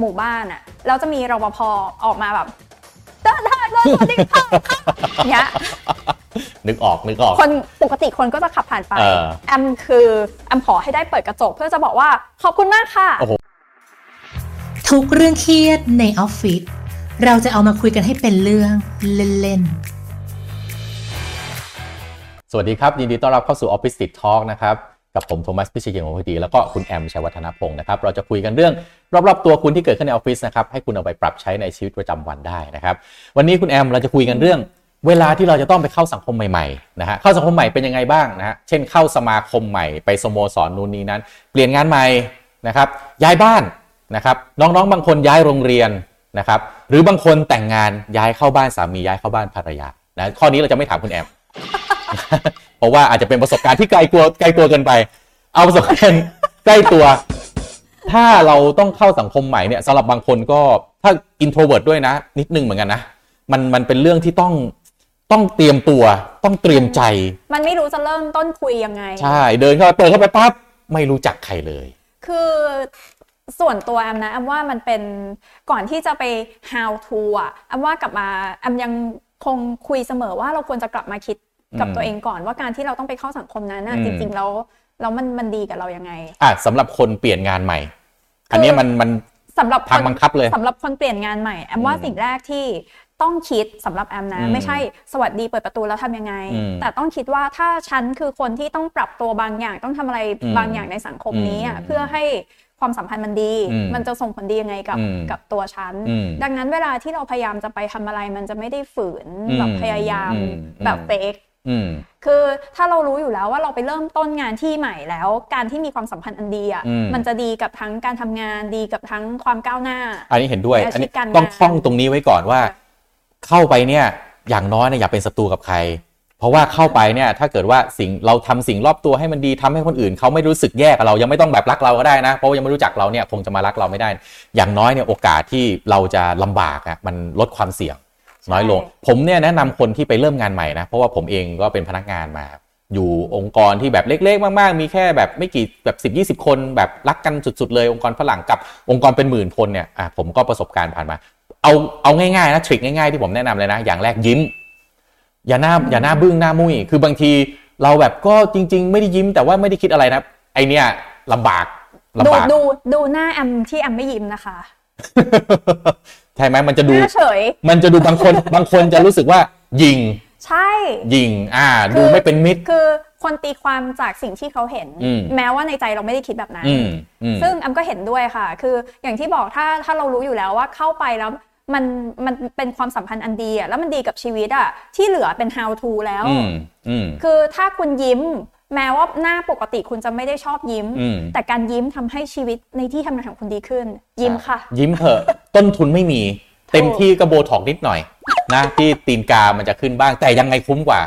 หมู่บ้านอะแล้วจะมีรปภออกมาแบบเดินทางเดินสวัสดีค่ะเนี้ยนึกออกนึกออกคนปกติคนก็จะขับผ่านไปเออแอมคือแอมขอให้ได้เปิดกระจกเพื่อจะบอกว่าขอบคุณมากค่ะโอ้โหทุกเรื่องเครียดในออฟฟิศเราจะเอามาคุยกันให้เป็นเรื่องเล่นสวัสดีครับยินดีต้อนรับเข้าสู่ Office Street Talk นะครับ กับผมโทมัสพิชิตเกียรติวงพอดีแล้วก็คุณแอมชัยวัฒนพงศ์นะครับเราจะคุยกันเรื่องรอบๆตัวคุณที่เกิดขึ้นในออฟฟิศนะครับให้คุณเอาไปปรับใช้ในชีวิตประจำวันได้นะครับ วันนี้คุณแอมเราจะคุยกันเรื่อง เวลาที่เราจะต้องไปเข้าสังคมใหม่ๆนะฮะเข้าสังคมใหม่เป็นยังไงบ้างนะฮะเช่นเข้าสมาคมใหม่ไปสโมสรนู่นนี่นั้น เปลี่ยนงานใหม่นะครับย้ายบ้านนะครับน้องๆ บางคนย้ายโรงเรียนนะครับหรือบางคนแต่งงานย้ายเข้าบ้านสามีย้ายเข้าบ้านภรรยานะข้อนี้เราจะไม่ถามคุณแอม เพราะว่าอาจจะเป็นประสบการณ์ที่ไกลตัวไกลตัวเกินไป เอาประสบการณ์ใกล้ตัว ถ้าเราต้องเข้าสังคมใหม่เนี่ยสำหรับบางคนก็ถ้า introvert ด้วยนะ นิดนึงเหมือนกันนะมันมันเป็นเรื่องที่ต้องต้องเตรียมตัวต้องเตรียมใจ มันไม่รู้จะเริ่มต้นคุยยังไง ใช่ เดินเข้าไปเปิดเข้าไปปั๊บไม่รู้จักใครเลย คือส่วนตัวแอมนะแอมว่ามันเป็นก่อนที่จะไป how to อะแอมว่ากลับมาแอมยังคงคุยเสมอว่าเราควรจะกลับมาคิด กับอืมตัวเองก่อนว่าการที่เราต้องไปเข้าสังคมนั้นนะอืมจริงๆแล้วแล้วมันมันดีกับเรายังไง อะสำหรับคนเปลี่ยนงานใหม่ อันเนี้ยมันมันสำหรับทางบังคับเลยสำหรับคนเปลี่ยนงานใหม่แอมว่าอืมสิ่งแรกที่ต้องคิดสำหรับแอมนะอืมไม่ใช่สวัสดีเปิดประตูแล้วทำยังไงอืมแต่ต้องคิดว่าถ้าฉันคือคนที่ต้องปรับตัวบางอย่างต้องทำอะไรอืมบางอย่างในสังคมนี้อะอืมเพื่อให้ความสัมพันธ์มันดีอืมมันจะส่งผลดียังไงกับอืมกับตัวฉันอืมดังนั้นเวลาที่เราพยายามจะไปทำอะไรมันจะไม่ได้ฝืนอืมแบบพยายามอืมแบบอืมเฟกอืม คือถ้าเรารู้อยู่แล้วว่าเราไปเริ่มต้นงานที่ใหม่แล้ว การที่มีความสัมพันธ์อันดีอะอืมมันจะดีกับทั้งการทำงานดีกับทั้งความก้าวหน้า อันนี้เห็นด้วยในอาชีพอันนี้การงานต้องท่องตรงนี้ไว้ก่อนว่า เข้าไปเนี่ยอย่างน้อยเนี่ยอย่าเป็นศัตรูกับใคร เพราะว่าเข้าไปเนี่ยถ้าเกิดว่าสิ่งเราทำสิ่งรอบตัวให้มันดีทำให้คนอื่น เขาไม่รู้สึกแย่กับเรายังไม่ต้องแบบรักเราก็ได้นะ เพราะว่ายังไม่รู้จักเราเนี่ยคงจะมารักเราไม่ได้ อย่างน้อยเนี่ยโอกาสที่เราจะลำบากอะมันลดความเสี่ยง น้อยลง ผมเนี่ยแนะนำคนที่ไปเริ่มงานใหม่นะ เพราะว่าผมเองก็เป็นพนักงานมา อยู่องค์กรที่แบบเล็ก ๆ มากๆ มีแค่แบบไม่กี่แบบสิบยี่สิบคนแบบรักกันสุด ๆ เลยองค์กรฝรั่งกับองค์กรเป็นหมื่นคนเนี่ยอะผมก็ประสบการณ์ผ่านมา เอาเอาง่ายๆนะทริคง่ายๆที่ผมแนะนำเลยนะ อย่างแรกยิ้ม อย่าหน้าอย่าหน้าบึ้งหน้ามุ้ยคือบางทีเราแบบก็จริง ๆ ไม่ได้ยิ้มแต่ว่าไม่ได้คิดอะไรนะไอเนี่ยลำบากดูลำบากดูดูหน้าแอมที่แอมไม่ยิ้มนะคะ ใช่ไหมมันจะหดูน้าเฉย มันจะดูบางคนบางคนจะรู้สึกว่ายิง ใช่ ยิง อ่าคือดูไม่เป็นมิตร คือคนตีความจากสิ่งที่เขาเห็นอืมแม้ว่าในใจเราไม่ได้คิดแบบนั้นอืมอืมซึ่งแอมก็เห็นด้วยค่ะ คืออย่างที่บอกถ้าถ้าเรารู้อยู่แล้วว่าเข้าไปแล้วมันมันเป็นความสัมพันธ์อันดีอะแล้วมันดีกับชีวิตอะที่เหลือเป็น how to แล้วอืมอืมคือถ้าคุณยิ้ม แม้ว่าหน้าปกติคุณจะไม่ได้ชอบยิ้มอืมแต่การยิ้มทำให้ชีวิตในที่ทำงานของคุณดีขึ้น ยิ้มค่ะ ยิ้มเถอะต้นทุนไม่มี เต็มที่ก็โบท็อกนิดหน่อยนะที่ตีนกามันจะขึ้นบ้าง แต่ยังไงคุ้มกว่า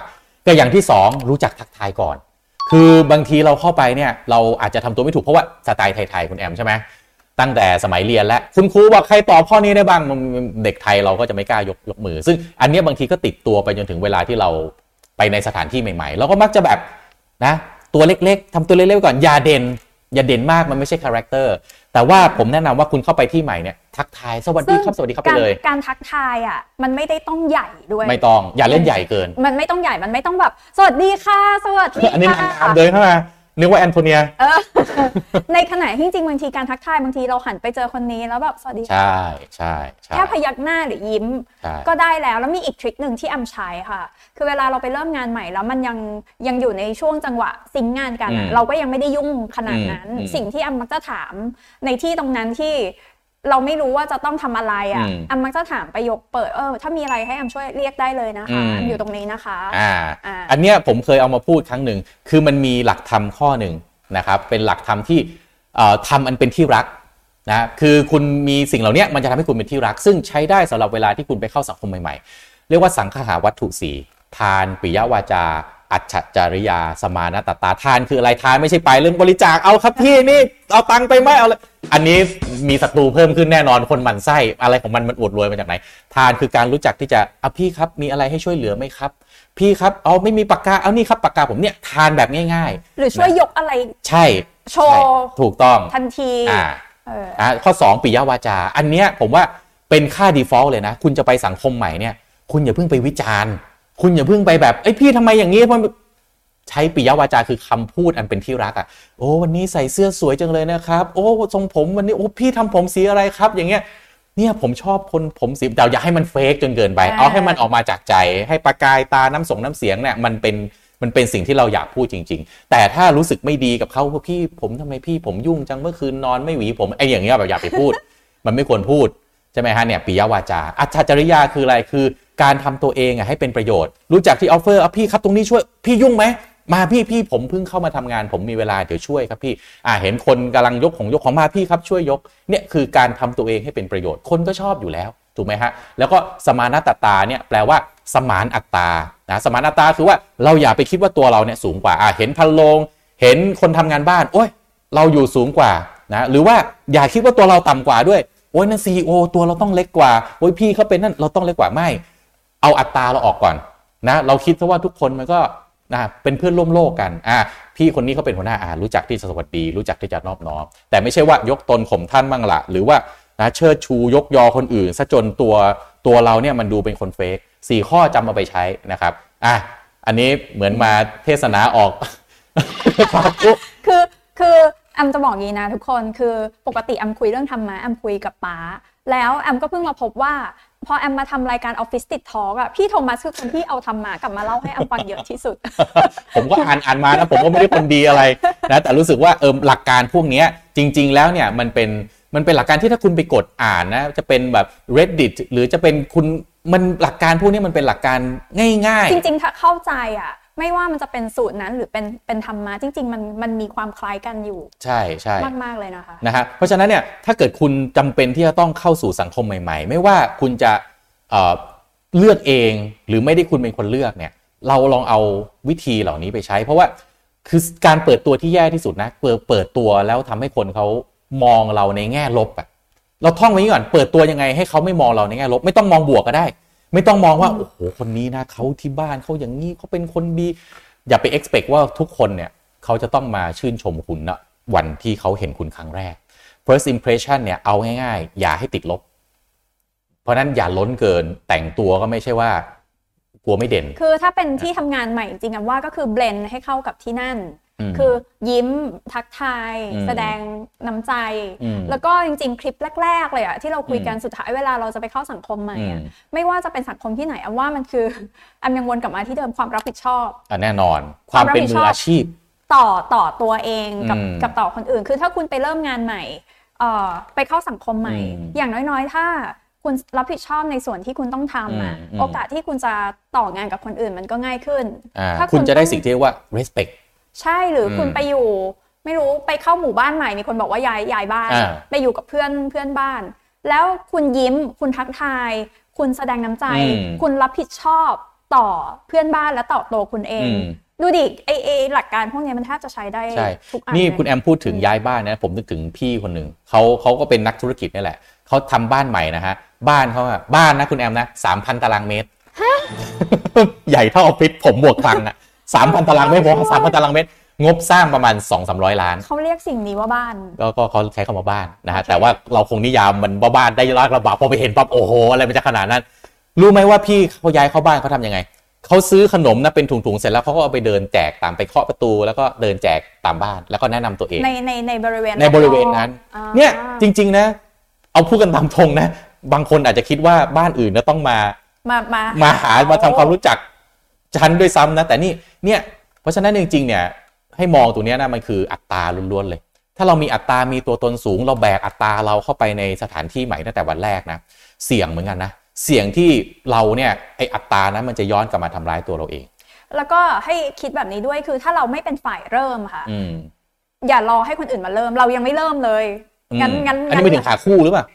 ก็อย่างที่สองรู้จักทักทายก่อน คือบางทีเราเข้าไปเนี่ย เราอาจจะทำตัวไม่ถูกเพราะว่าสไตล์ไทยๆคุณแอมใช่ไหมตั้งแต่สมัยเรียนแล้วคุณครูบอกใครตอบข้อนี้ได้บ้างมันเด็กไทยเราก็จะไม่กล้ายกยกมือ ซึ่งอันเนี้ยบางทีก็ติดตัวไปจนถึงเวลาที่เราไปในสถานที่ใหม่ ๆ เราก็มักจะแบบ นะตัวเล็กๆทำตัวเล็กๆไว้ก่อนอย่าเด่นอย่าเด่นมากมันไม่ใช่ character แต่ว่าผมแนะนำว่าคุณเข้าไปที่ใหม่เนี่ยทักทายสวัสดีครับสวัสดีครับไปการเลยการทักทายอะมันไม่ได้ต้องใหญ่ด้วย ไม่ต้องอย่าเล่นใหญ่เกิน มันไม่ต้องใหญ่มันไม่ต้องแบบ สวัสดีค่ะ สวัสดีอันนี้นางค่ะงามเดินเข้ามา นึกว่าแอนโทเนียเออในขณะที่จริงๆบางทีการทักทายบางทีเราหันไปเจอคนนี้แล้วแบบสวัสดีค่ะใช่ใช่ใช่แค่พยักหน้าหรือยิ้มใช่ก็ได้แล้วแล้วมีอีกทริคหนึ่งที่แอมใช้ค่ะ คือเวลาเราไปเริ่มงานใหม่แล้วมันยังยังอยู่ในช่วงจังหวะซิงค์งานกันอะอืมเราก็ยังไม่ได้ยุ่งขนาดนั้นอืมอืมสิ่งที่แอมมักจะถามในที่ตรงนั้นที่ เราไม่รู้ว่าจะต้องทำอะไรอะอืมแอมมักจะถามประโยคเปิดเออถ้ามีอะไรให้แอมช่วยเรียกได้เลยนะคะอืมแอมอยู่ตรงนี้นะคะอ่าอ่าอันเนี้ยผมเคยเอามาพูดครั้งหนึ่งคือมันมีหลักธรรมข้อหนึ่งนะครับเป็นหลักธรรมที่เอ่อทำอันเป็นที่รักนะคือคุณมีสิ่งเหล่าเนี้ยมันจะทำให้คุณเป็นที่รัก ซึ่งใช้ได้สำหรับเวลาที่คุณไปเข้าสังคมใหม่ๆ เรียกว่าสังคหาวัตถุสีทานปิยวาจา อัจฉจริยาสมานตตาทานคืออะไรทานไม่ใช่ไปเรื่องบริจาคเอาครับพี่นี่เอาตังค์ไปไหมเอาเลยอันนี้มีศัตรูเพิ่มขึ้นแน่นอนคนหมั่นไส้อะไรของมันมันอวดรวยมาจากไหน ทานคือการรู้จักที่จะอะพี่ครับมีอะไรให้ช่วยเหลือไหมครับ พี่ครับเอาไม่มีปากกาเอานี่ครับปากกาผมเนี่ยทานแบบง่ายหรือช่วยยกอะไรๆใช่โชว์ใช่ถูกต้องทันทีอ่าเอออะข้อ 2 ปิยวาจา อันเนี้ยผมว่าเป็นค่า default เลยนะ คุณจะไปสังคมใหม่เนี่ย คุณอย่าเพิ่งไปวิจารณ์ คุณอย่าเพิ่งไปแบบเอ้ยพี่ทำไมอย่างนี้มันใช้ปิยวาจาคือคำพูดอันเป็นที่รักอะโอ้วันนี้ใส่เสื้อสวยจังเลยนะครับโอ้ทรงผมวันนี้โอ้พี่ทำผมสีอะไรครับ อย่างเงี้ยเนี่ยผมชอบคนผมสีแต่อย่าให้มันเฟกจนเกินไปอ่าเอาให้มันออกมาจากใจ ให้ประกายตาน้ำสงน้ำเสียงเนี่ยมันเป็นมันเป็นสิ่งที่เราอยากพูดจริง ๆ แต่ถ้ารู้สึกไม่ดีกับเขาว่าพี่ผมทำไมพี่ผมยุ่งจังเมื่อคืนนอนไม่หวีผมไอ้อย่างเงี้ยแบบอย่าไปพูด มันไม่ควรพูดใช่ไหมฮะเนี่ยปิยวาจา อัจฉริยะคืออะไรคือ การทำตัวเองอะให้เป็นประโยชน์ รู้จักที่ออฟเฟอร์อะพี่ครับตรงนี้ช่วยพี่ยุ่งไหมมาพี่พี่ผมเพิ่งเข้ามาทำงาน ผมมีเวลาเดี๋ยวช่วยครับพี่อ่าเห็นคนกำลังยกของยกของมาพี่ครับช่วยยกเนี่ยคือการทำตัวเองให้เป็นประโยชน์คนก็ชอบอยู่แล้วถูกไหมฮะแล้วก็สมานัตตาเนี่ยแปลว่าสมานอัตตานะสมานอัตตาคือว่าเราอย่าไปคิดว่าตัวเราเนี่ยสูงกว่าอ่าเห็นพันโลง เห็นคนทำงานบ้านโอ้ยเราอยู่สูงกว่านะหรือว่าอย่าคิดว่าตัวเราต่ำกว่าด้วยโอ้ยนั่นซีโอตัวเราต้องเล็กกว่าโอ้ยพี่เขาเป็นนั่นเราต้องเล็กกว่าไม่ เอาอัตราเราออกก่อนนะเราคิดซะว่าทุกคนมันก็นะเป็นเพื่อนร่วมโลกกันอะพี่คนนี้เขาเป็นหัวหน้าอ่ารู้จักที่จะสวัสดี รู้จักที่จะนอบน้อมแต่ไม่ใช่ว่ายกตนข่มท่านบ้างละหรือว่านะเชิดชูยกยอคนอื่นซะจนตัวตัวเราเนี่ยมันดูเป็นคนเฟกสี่ข้อจำมาไปใช้นะครับอะอันนี้เหมือนมาเทศนาออกคือคือแอมจะบอกงี้นะทุกคนคือปกติแอมคุยเรื่องธรรมะแอมคุยกับป๊าแล้วแอมก็เพิ่งมาพบว่า พอแอมมาทำรายการออฟฟิศติดทอล์กอะพี่โทมัสคือคนที่เอาธรรมะกลับมาเล่าให้แอมฟังเยอะที่สุด ผมก็อ่านอ่านมานะผมก็ไม่ได้คนดีอะไรนะแต่รู้สึกว่าเออหลักการพวกเนี้ยจริง ๆ แล้วเนี่ยมันเป็นมันเป็นหลักการที่ถ้าคุณไปกดอ่านนะจะเป็นแบบ reddit หรือจะเป็นคุณมันหลักการพวกนี้มันเป็นหลักการง่ายจริง ๆ ถ้าเข้าใจอะ ไม่ว่ามันจะเป็นสูตรนั้นหรือเป็นเป็นธรรมะจริง ๆ มันมันมีความคล้ายกันอยู่ๆใช่ใช่มากๆเลยนะคะนะฮะเพราะฉะนั้นเนี่ยถ้าเกิดคุณจำเป็นที่จะต้องเข้าสู่สังคมใหม่ ๆ ไม่ว่าคุณจะเอ่อเลือกเองหรือไม่ได้คุณเป็นคนเลือกเนี่ย เราลองเอาวิธีเหล่านี้ไปใช้ เพราะว่าคือการเปิดตัวที่แย่ที่สุดนะเปิดเปิดตัวแล้วทำให้คนเขามองเราในแง่ลบอะเราท่องไว้ก่อนเปิดตัวยังไงให้เขาไม่มองเราในแง่ลบ ไม่ต้องมองบวกก็ได้ ไม่ต้องมองว่าโอ้โหคนนี้นะเขาที่บ้านเขาอย่างนี้เขาเป็นคนดี อย่าไป expect ว่าทุกคนเนี่ยเขาจะต้องมาชื่นชมคุณนะวันที่เขาเห็นคุณครั้งแรก first impression เนี่ยเอาง่ายๆ อย่าให้ติดลบ เพราะนั้นอย่าล้นเกินแต่งตัวก็ไม่ใช่ว่ากลัวไม่เด่น คือถ้าเป็นที่ทำงานใหม่จริงๆว่าก็คือเบลนให้เข้ากับที่นั่น คือยิ้มทักทายอืมแสดงน้ำใจอืมแล้วก็จริง ๆ คลิปแรก ๆ เลยอะที่เราคุยกันสุดท้ายเวลาเราจะไปเข้าสังคมใหม่อะอืมไม่ว่าจะเป็นสังคมที่ไหนอะว่ามันคือแอมยังวนกลับมาที่เดิมความรับผิดชอบอะแน่นอน ความเป็นมืออาชีพ ต่อต่อตัวเองกับอืมกับต่อคนอื่น คือถ้าคุณไปเริ่มงานใหม่เอ่อไปเข้าสังคมใหม่อืมอย่างน้อยๆ ถ้าคุณรับผิดชอบในส่วนที่คุณต้องทำอะอืมอืมโอกาสที่คุณจะต่องานกับคนอื่นมันก็ง่ายขึ้นอ่าถ้าคุณจะได้ต้องสิ่งที่เรียกว่า respect ใช่หรืออมคุณไปอยู่ ไม่รู้ไปเข้าหมู่บ้านใหม่มีคนบอกว่าย้ายย้ายบ้านอ่าไปอยู่กับเพื่อนเพื่อนบ้าน แล้วคุณยิ้มคุณทักทาย คุณแสดงน้ำใจอืมคุณรับผิดชอบต่อเพื่อนบ้านและต่อตัวคุณเองอืมดูดิไอไอหลักการพวกเนี้ยมันแทบจะใช้ได้ใช่ทุกอันนี่เลยคุณแอมพูดถึงย้ายบ้านนะ ผมนึกถึงพี่คนหนึ่งเขาเขาก็เป็นนักธุรกิจนี่แหละเขาทำบ้านใหม่นะฮะ บ้านเขาอะบ้านนะคุณแอมนะสามพันตารางเมตร ใหญ่เท่าออฟฟิศผมบวกคลังอะ สามพันตารางเมตรผมสามพันตารางเมตร งบสร้างประมาณ2 3 0 0 ล้าน เขาเรียกสิ่งนี้ว่าบ้าน ก็ก็เขาใช้คำว่าบ้านนะฮะโอเคแต่ว่าเราคงนิยามมันว่าบ้านได้ยากลำบากพอไปเห็นปั๊บโอ้โหอะไรมันจะขนาดนั้น รู้ไหมว่าพี่เขาย้ายเข้าบ้านเขาทำยังไงเขาซื้อขนมนะเป็นถุงๆเสร็จแล้วเขาก็เอาไปเดินแจกตามไปเคาะประตู แล้วก็เดินแจกตามบ้านแล้วก็แนะนำตัวเองในในในบริเวณในบริเวณนั้นอ่าเนี่ยจริง ๆนะ เอาพูดกันตามตรงนะ บางคนอาจจะคิดว่าบ้านอื่นจะต้องมามามามาหามาทำความรู้จัก ฉันด้วยซ้ำนะ แต่นี่เนี่ยเพราะฉะนั้นจริงๆเนี่ยให้มองตรงเนี้ยนะมันคืออัตราล้วนๆเลย ถ้าเรามีอัตรามีตัวตนสูง เราแบกอัตราเราเข้าไปในสถานที่ใหม่ตั้งแต่วันแรกนะเสี่ยงเหมือนกันนะเสี่ยงที่เราเนี่ยไออัตรานั้นมันจะย้อนกลับมาทำร้ายตัวเราเอง แล้วก็ให้คิดแบบนี้ด้วยคือถ้าเราไม่เป็นฝ่ายเริ่มค่ะอืมอย่ารอให้คนอื่นมาเริ่ม เรายังไม่เริ่มเลยงั้นอืมงั้นอันนี้ไม่ถึงขาคู่หรือเปล่า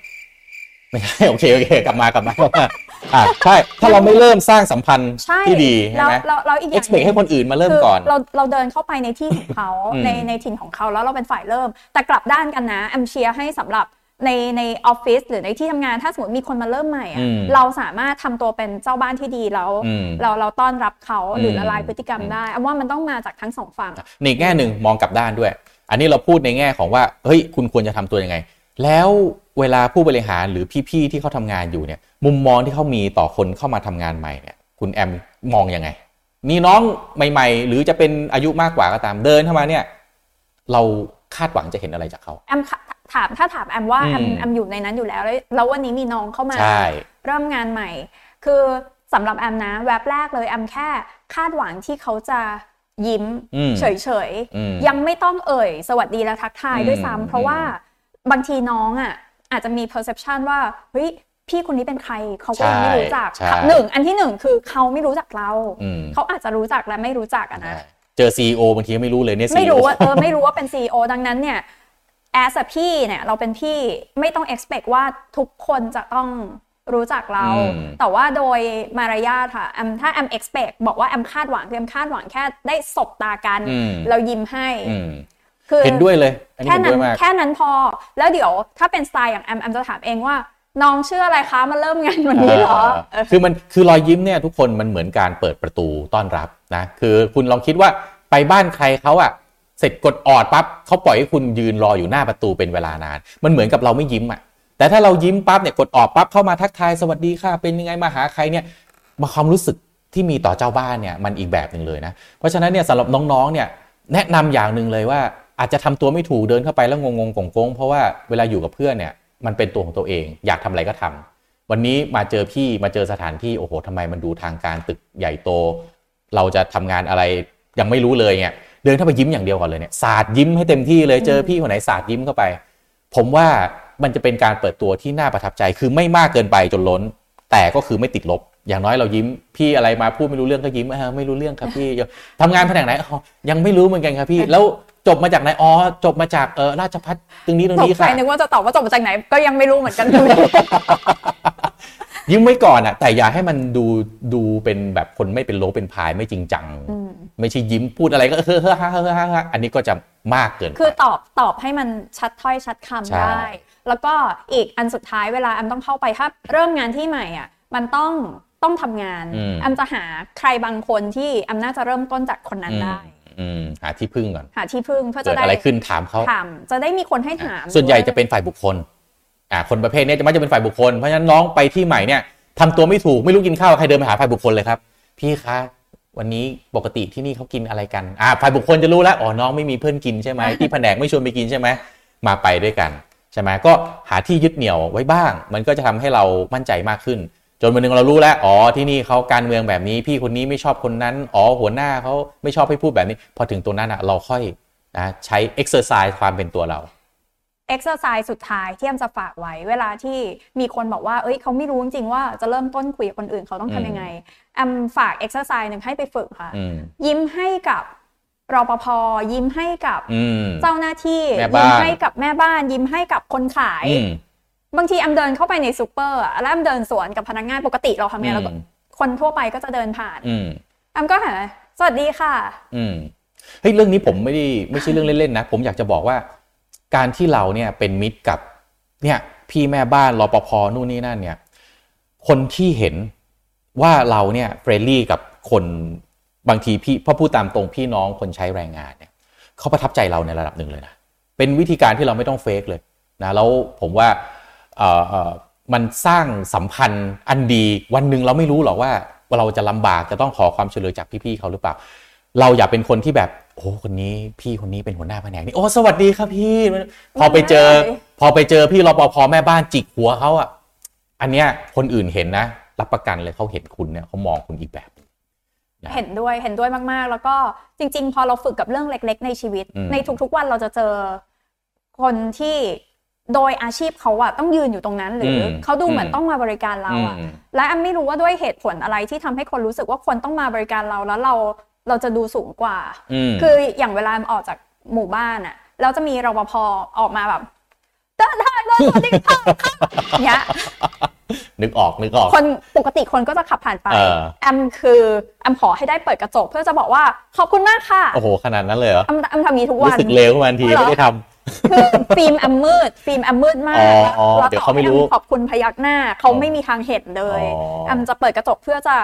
ไม่ใช่โอเคโอเค กลับมากลับมากลับมา อ่าใช่ถ้าเราไม่เริ่มสร้างสัมพันธ์ใช่ที่ดีใช่แล้วไหมแล้วแล้วอีกอย่าง expect ให้คนอื่นมาเริ่มคือก่อนเราเราเดินเข้าไปในที่ของเขา อืม ในในถิ่นของเขาแล้วเราเป็นฝ่ายเริ่ม แต่กลับด้านกันนะแอมเชียร์ให้สำหรับในในออฟฟิศหรือในที่ทำงานถ้าสมมติมีคนมาเริ่มใหม่อะอืมเราสามารถทำตัวเป็นเจ้าบ้านที่ดีแล้ว อืม เราเราต้อนรับเขาหรือม ละลายพฤติกรรมอืมได้แอมว่ามันต้องมาจากทั้งสองฝั่ง ในอีกแง่หนึ่งมองกลับด้านด้วย อันนี้เราพูดในแง่ของว่า เฮ้ย คุณควรจะทำตัวยังไง แล้วเวลาผู้บริหารหรือพี่ๆที่เขาทำงานอยู่เนี่ย มุมมองที่เขามีต่อคนเข้ามาทำงานใหม่เนี่ยคุณแอมมองยังไง มีน้องใหม่ ๆ หรือจะเป็นอายุมากกว่าก็ตามเดินเข้ามาเนี่ย เราคาดหวังจะเห็นอะไรจากเขาแอมถามถ้าถามแอมว่าอืมแอมแอมอยู่ในนั้นอยู่แล้ว แล้วแล้ววันนี้มีน้องเข้ามาใช่เริ่มงานใหม่ คือสำหรับแอมนะแวบแรกเลยแอมแค่คาดหวังที่เขาจะยิ้มอืมเฉยอืมๆยังไม่ต้องเอ่ย สวัสดีและทักทายด้วยอืมซ้ำเพราะว่า บางทีน้องอะอาจจะมี perception ว่าเฮ้ยพี่คนนี้เป็นใครเขาก็ยังไม่รู้จักใช่หนึ่งอันที่หนึ่งคือเขาไม่รู้จักเราอืมเขาอาจจะรู้จักและไม่รู้จักอะนะใช่เจอซีอบางทีก็ไม่รู้เลยเนี่ยไม่รู้ CEO ว่าเออไม่รู้ว่าเป็น CEO ดังนั้นเนี่ย as a พี่เนี่ยเราเป็นพี่ไม่ต้อง expect ว่าทุกคนจะต้องรู้จักเราอืมแต่ว่าโดยมารยาทค่ะแอมถ้าแอม expect บอกว่าแอมคาดหวังคือแอมคาดหวังแค่ได้สบตากันอืมเรายิ้มให้อืม คือเห็นด้วยเลย อันนี้แค่เห็นนั้ด้วนยมากแค่นั้นพอ แล้วเดี๋ยวถ้าเป็นสไตล์อย่างแอมแอมจะถามเองว่าน้องชื่ออะไรคะมาเริ่มงานวันนี้เหรอเออคือมันคือรอยยิ้มเนี่ยทุกคนมันเหมือนการเปิดประตูต้อนรับนะ คือคุณลองคิดว่าไปบ้านใครเขาอะเสร็จกดออดปั๊บเขาปล่อยให้คุณยืนรออยู่หน้าประตูเป็นเวลานาน มันเหมือนกับเราไม่ยิ้มอะแต่ถ้าเรายิ้มปั๊บเนี่ยกดออดปั๊บเข้ามาทักทายสวัสดีค่ะ เป็นยังไงมาหาใครเนี่ยมาความรู้สึกที่มีต่อเจ้าบ้านเนี่ยมันอีกแบบหนึ่งเลยนะ เพราะฉะนั้นเนี่ยสำหรับน้องๆเนี่ยแนะนำอย่างหนึ่งเลยว่า อาจจะทำตัวไม่ถูกเดินเข้าไปแล้วงงๆกงๆเพราะว่าเวลาอยู่กับเพื่อนเนี่ยมันเป็นตัวของตัวเอง อยากทำอะไรก็ทำวันนี้มาเจอพี่มาเจอสถานที่โอ้โหทำไมมันดูทางการตึกใหญ่โต เราจะทำงานอะไรยังไม่รู้เลยเนี่ยเดินเข้าไปยิ้มอย่างเดียวก่อนเลยเนี่ยสาดยิ้มให้เต็มที่เลยเจอพี่คนไหนสาดยิ้มเข้าไป ผมว่ามันจะเป็นการเปิดตัวที่น่าประทับใจคือไม่มากเกินไปจนล้น แต่ก็คือไม่ติดลบ อย่างน้อยเรายิ้มพี่อะไรมาพูดไม่รู้เรื่องก็ยิ้มเออไม่รู้เรื่องครับพี่ทำงานแผนกไหนอ๋อยังไม่รู้เหมือนกันครับพี่แล้ว จบมาจากไหนอ๋อจบมาจากเออราชพัฒตรงนี้ตรงตกนี้ใจค่ะนึกว่าจะตอบว่าจบมาจากไหน ก็ยังไม่รู้เหมือนกันยิ้มไว้ก่อนอะแต่อย่าให้มันดูดูเป็นแบบคนไม่เป็นโลเป็นพายไม่จริงจังอืมไม่ใช่ยิ้มพูดอะไรก็เฮ้อเฮ้อฮ่าเฮ้อฮ่าฮ่าอันนี้ก็จะมากเกินไปคือตอบตอบให้มันชัดถ้อยชัดคำใช่ได้ แล้วก็อีกอันสุดท้ายเวลาแอมต้องเข้าไปถ้าเริ่มงานที่ใหม่อะ มันต้องต้องทำงานอืมแอมจะหาใครบางคนที่แอมน่าจะเริ่มต้นจากคนนั้นได้อืม หาที่พึ่งก่อน หาที่พึ่งเพื่อเกิจะดได้อะไรขึ้นถามเขาถามจะได้มีคนให้ถาม ส่วนใหญ่จะเป็นฝ่ายบุคคลอ่าคนประเภทนี้จะมักจะเป็นฝ่ายบุคคลเพราะฉะนั้นน้องไปที่ใหม่เนี่ยทำตัวไม่ถูกไม่รู้กินข้าวใครเดินไปหาฝ่ายบุคคลเลยครับ พี่คะวันนี้ปกติที่นี่เขากินอะไรกันอ่าฝ่ายบุคคลจะรู้แล้วอ๋อน้องไม่มีเพื่อนกินใช่ไหมที่แผนกไม่ชวนไปกินใช่ไหมมาไปด้วยกันใช่ไหมก็หาที่ยึดเหนี่ยวไว้บ้าง มันก็จะทำให้เรามั่นใจมากขึ้น จนวันหนึ่งเรารู้แล้วอ๋อที่นี่เขาการเมืองแบบนี้ พี่คนนี้ไม่ชอบคนนั้นอ๋อหัวหน้าเขาไม่ชอบให้พูดแบบนี้ พอถึงตรงนั้นอะเราค่อยนะใช้ exercise ความเป็นตัวเราเอ็กซ์ไซส์สุดท้ายที่แอมจะฝากไว้ เวลาที่มีคนบอกว่า เอ้ยเขาไม่รู้จริงๆว่าจะเริ่มต้นคุยกับคนอื่นเขาต้องอืมทำยังไงแอมฝากเอ็กซ์ไซส์หนึ่งให้ไปฝึกค่ะอืมยิ้มให้กับรปภยิ้มให้กับอืมเจ้าหน้าที่แม่บ้านยิ้มให้กับแม่บ้าน ยิ้มให้กับคนขายอืม บางทีแอมเดินเข้าไปในซูเปอร์อะแล้วแอมเดินสวนกับพนักงานปกติเราทำงานอืมแล้วก็คนทั่วไปก็จะเดินผ่านอืมแอมก็หาสวัสดีค่ะ อืมเฮ้ยเรื่องนี้ผมไม่ได้ไม่ใช่เรื่องเล่นๆนะ ผมอยากจะบอกว่า การที่เราเนี่ยเป็นมิตรกับ เนี่ย พี่แม่บ้านรปภนู่นนี่นั่นเนี่ย คนที่เห็นว่าเราเนี่ย friendly กับคนบางทีพี่พ่อพูดตามตรงพี่น้องคนใช้แรงงานเนี่ยเขาประทับใจเราในระดับหนึ่งเลยนะเป็นวิธีการที่เราไม่ต้องเฟกเลยนะแล้วผมว่าเอ่อเอ่อ มันสร้างสัมพันธ์อันดีวันหนึ่งเราไม่รู้หรอกว่าเราจะลำบากจะต้องขอความช่วยเหลือจากพี่ๆเขาหรือเปล่า เราอย่าเป็นคนที่แบบ โอ้คนนี้พี่คนนี้เป็นหัวหน้าแผนกนี่โอ้สวัสดีครับพี่ พอไปเจอได้พอไปเจอพี่รปภแม่บ้านจิกหัวเขาอะอันเนี้ยคนอื่นเห็นนะ รับประกันเลยเขาเห็นคุณเนี่ยเขามองคุณอีกแบบหนึ่งนะเห็นด้วยเห็นด้วยมากๆ แล้วก็จริง ๆ พอเราฝึกกับเรื่องเล็ก ๆ ในชีวิตอืมในทุกๆวันเราจะเจอคนที่ โดยอาชีพเขาอะต้องยืนอยู่ตรงนั้นหรืออมเขาดูเหมือนอืมต้องมาบริการเราอะอืมและแอมไม่รู้ว่าด้วยเหตุผลอะไรที่ทำให้คนรู้สึกว่าคนต้องมาบริการเราแล้วเราเราจะดูสูงกว่าอืมคืออย่างเวลาออกจากหมู่บ้านอะแล้วจะมีรปภออกมาแบบเดินทางเลยสวัสดีค่ะครับเนี้ยนึกออกนึกออก คนปกติคนก็จะขับผ่านไปเออแอมคือแอมขอให้ได้เปิดกระจกเพื่อจะบอกว่าขอบคุณมากค่ะ โอ้โหขนาดนั้นเลยเหรอแอมแอมทำนี้ทุกรู้วันสึกเลวขึ้นมาทันทีเหรอไม่ได้ทำ คือฟิล์มแอมมืดฟิล์มแอมมืดมากอ๋ออ๋อแล้วเดี๋ยวเขาไม่รู้ต่อให้แอขอบคุณพยักหน้าเขาไม่มีทางเห็นเลยอ๋อแอมจะเปิดกระจกเพื่อจะ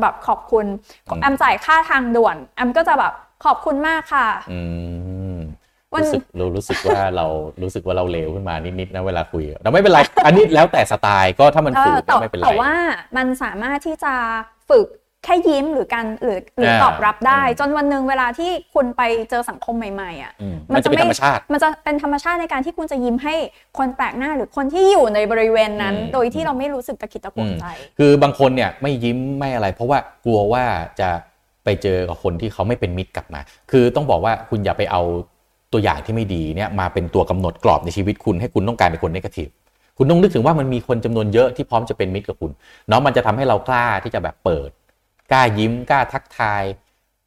แบบขอบคุณอืมแอมจ่ายค่าทางด่วนแอมก็จะแบบขอบคุณมากค่ะอืมวันรู้สึกเรารู้สึกว่าเรารู้สึกว่าเราเลวขึ้นมานิดๆนะเวลาคุยเราไม่เป็นไร อันนี้แล้วแต่สไตล์ก็ถ้ามันเอฝือนแต่ก็ไม่เป็นไรแต่ว่ามันสามารถที่จะฝึก แค่ยิ้มหรือการหรือหรืออ่าตอบรับได้อืมจนวันหนึ่งเวลาที่คุณไปเจอสังคมใหม่ๆอะอืมมันจะเป็นธรรมชาติมันจะเป็นธรรมชาติในการที่คุณจะยิ้มให้คนแปลกหน้าหรือคนที่อยู่ในบริเวณนั้นอืมโดยที่เราไม่รู้สึกตะขิดตะขวงใจ คือบางคนเนี่ยไม่ยิ้มไม่อะไร เพราะว่ากลัวว่าจะไปเจอกับคนที่เขาไม่เป็นมิตรกลับมา คือต้องบอกว่าคุณอย่าไปเอาตัวอย่างที่ไม่ดีเนี่ยมาเป็นตัวกำหนดกรอบในชีวิตคุณให้คุณต้องกลารเป็นคนนกาทีฟคุณต้องนึกถึงว่ามันมีคนจำนวนเยอะที่พร้อมจะเป็นมิตรกับคุณเนาะมันจะทำให้เรากล้าที่จะแบบเปิด กล้ายิ้มกล้าทักทาย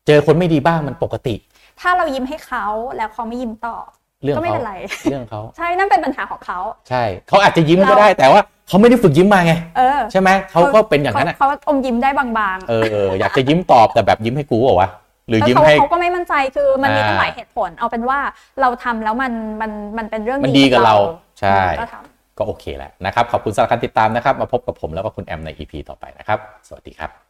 เจอคนไม่ดีบ้างมันปกติ ถ้าเรายิ้มให้เขาแล้วเขาไม่ยิ้มตอบเรื่องก็ไม่เขาเป็นไร เรื่องเขาใช่นั่นเป็นปัญหาของเขาใช่เขาอาจจะยิ้มก็เราได้แต่ว่าเขาไม่ได้ฝึกยิ้มมาไงเออใช่ไหมเขาก็เป็นอย่างนั้นอะเขาเขาอมยิ้มได้บางๆเอออยากจะยิ้มตอบแต่แบบยิ้มให้กูเหรอวะหรือแล้วยิ้มเขาให้เขาก็ไม่มั่นใจคือมันมีอ่าตั้งหลายเหตุผล เอาเป็นว่าเราทำแล้วมันมันมันเป็นเรื่องมันดีกับเรา ใช่ก็ทำก็โอเคแหละนะครับ ขอบคุณสำหรับการติดตามนะครับ มาพบกับผมแล้วก็คุณแอมใน EP ต่อไปนะครับ สวัสดีครับ